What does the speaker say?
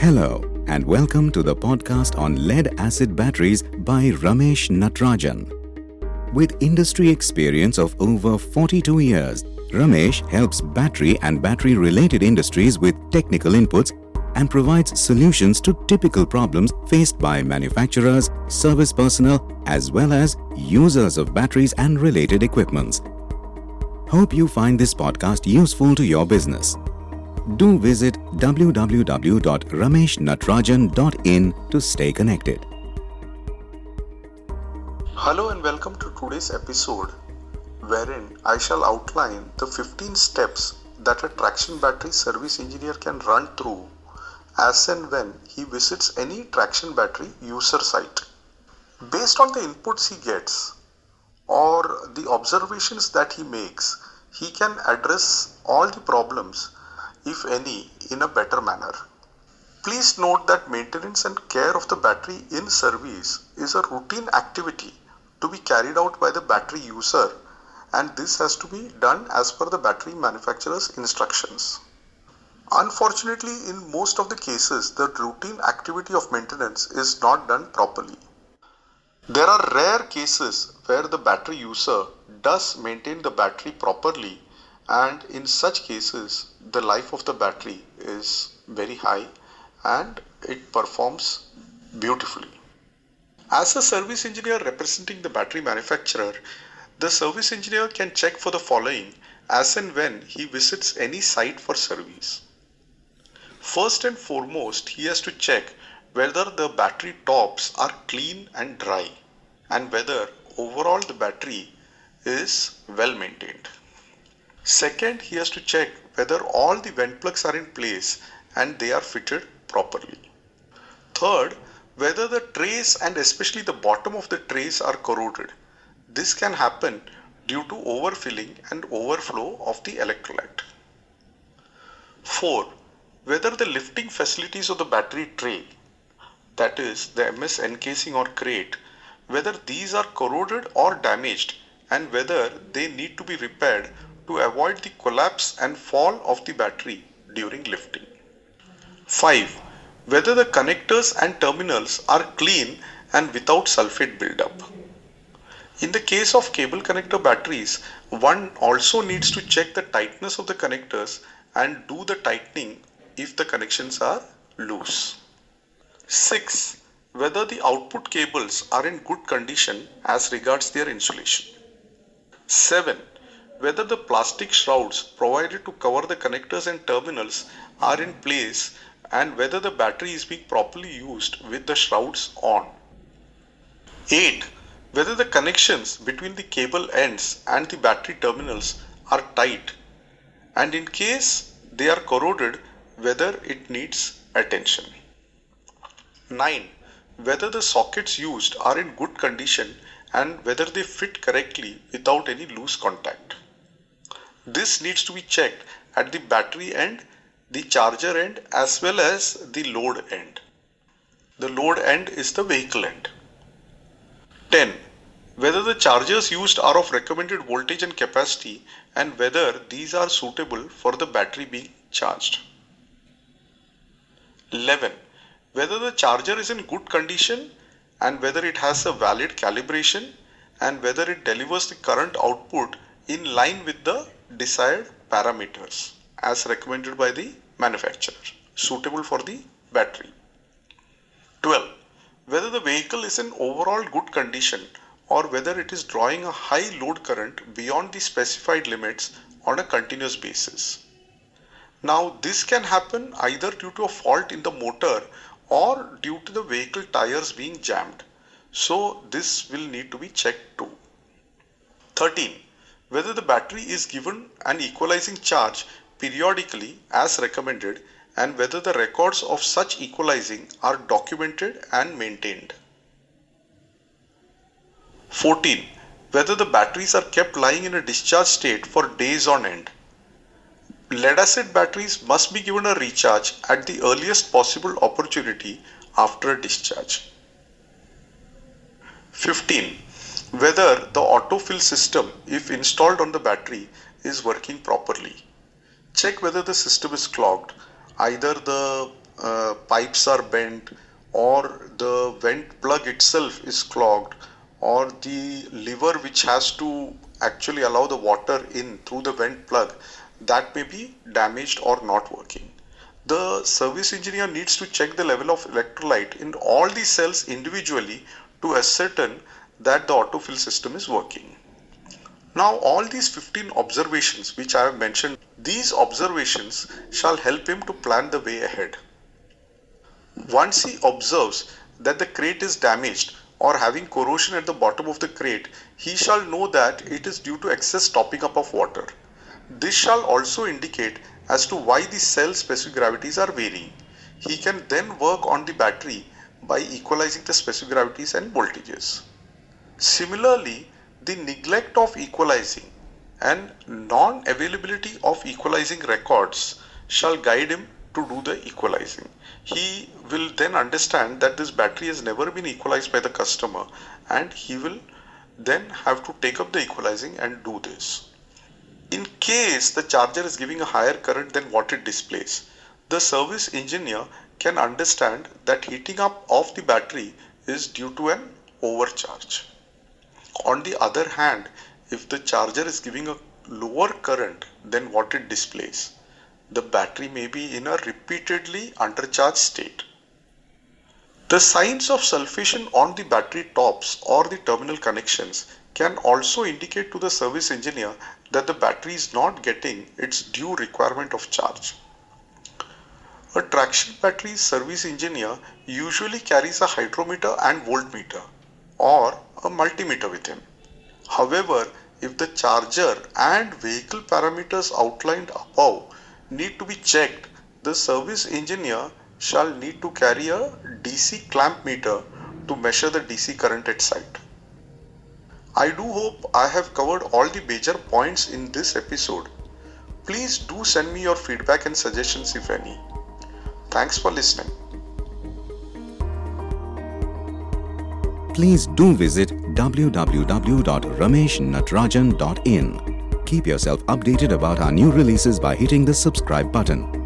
Hello, and welcome to the podcast on lead acid batteries by Ramesh Natarajan. With industry experience of over 42 years, Ramesh helps battery and battery related industries with technical inputs and provides solutions to typical problems faced by manufacturers, service personnel, as well as users of batteries and related equipments. Hope you find this podcast useful to your business. Do visit www.rameshnatarajan.in to stay connected. Hello and welcome to today's episode wherein I shall outline the 15 steps that a traction battery service engineer can run through as and when he visits any traction battery user site. Based on the inputs he gets or the observations that he makes, he can address all the problems, if any, in a better manner. Please note that maintenance and care of the battery in service is a routine activity to be carried out by the battery user and this has to be done as per the battery manufacturer's instructions. Unfortunately, in most of the cases, the routine activity of maintenance is not done properly. There are rare cases where the battery user does maintain the battery properly and in such cases the life of the battery is very high and it performs beautifully. As a service engineer representing the battery manufacturer, the service engineer can check for the following as and when he visits any site for service. First and foremost, he has to check whether the battery tops are clean and dry and whether overall the battery is well maintained. Second, he has to check whether all the vent plugs are in place and they are fitted properly. Third, whether the trays and especially the bottom of the trays are corroded. This can happen due to overfilling and overflow of the electrolyte. 4 whether the lifting facilities of the battery tray, that is the MS encasing or crate, whether these are corroded or damaged and whether they need to be repaired to avoid the collapse and fall of the battery during lifting. 5. Whether the connectors and terminals are clean and without sulfate buildup. In the case of cable connector batteries, one also needs to check the tightness of the connectors and do the tightening if the connections are loose. 6. Whether the output cables are in good condition as regards their insulation. 7. Whether the plastic shrouds provided to cover the connectors and terminals are in place and whether the battery is being properly used with the shrouds on. 8. Whether the connections between the cable ends and the battery terminals are tight and in case they are corroded whether it needs attention. 9. Whether the sockets used are in good condition and whether they fit correctly without any loose contact. This needs to be checked at the battery end, the charger end as well as the load end. The load end is the vehicle end. 10. Whether the chargers used are of recommended voltage and capacity and whether these are suitable for the battery being charged. 11. Whether the charger is in good condition and whether it has a valid calibration and whether it delivers the current output in line with the desired parameters as recommended by the manufacturer suitable for the battery. 12. Whether the vehicle is in overall good condition or whether it is drawing a high load current beyond the specified limits on a continuous basis. Now this can happen either due to a fault in the motor or due to the vehicle tires being jammed. So this will need to be checked too. 13. Whether the battery is given an equalizing charge periodically as recommended and whether the records of such equalizing are documented and maintained. 14. Whether the batteries are kept lying in a discharge state for days on end lead acid batteries must be given a recharge at the earliest possible opportunity after a discharge. 15. Whether the autofill system, if installed on the battery, is working properly. Check whether the system is clogged. Either the uh, pipes are bent or the vent plug itself is clogged or the lever which has to actually allow the water in through the vent plug that may be damaged or not working. The service engineer needs to check the level of electrolyte in all the cells individually to ascertain that the autofill system is working. Now all these 15 observations which I have mentioned, these observations shall help him to plan the way ahead. Once he observes that the crate is damaged or having corrosion at the bottom of the crate, he shall know that it is due to excess topping up of water. This shall also indicate as to why the cell specific gravities are varying. He can then work on the battery by equalizing the specific gravities and voltages. Similarly, the neglect of equalizing and non-availability of equalizing records shall guide him to do the equalizing. He will then understand that this battery has never been equalized by the customer and he will then have to take up the equalizing and do this. In case the charger is giving a higher current than what it displays, the service engineer can understand that heating up of the battery is due to an overcharge. On the other hand, if the charger is giving a lower current than what it displays, the battery may be in a repeatedly undercharged state. The signs of sulfation on the battery tops or the terminal connections can also indicate to the service engineer that the battery is not getting its due requirement of charge. A traction battery service engineer usually carries a hydrometer and voltmeter or a multimeter with him. However, if the charger and vehicle parameters outlined above need to be checked, the service engineer shall need to carry a DC clamp meter to measure the DC current at site. I do hope I have covered all the major points in this episode. Please do send me your feedback and suggestions if any. Thanks for listening. Please do visit www.rameshnatarajan.in. Keep yourself updated about our new releases by hitting the subscribe button.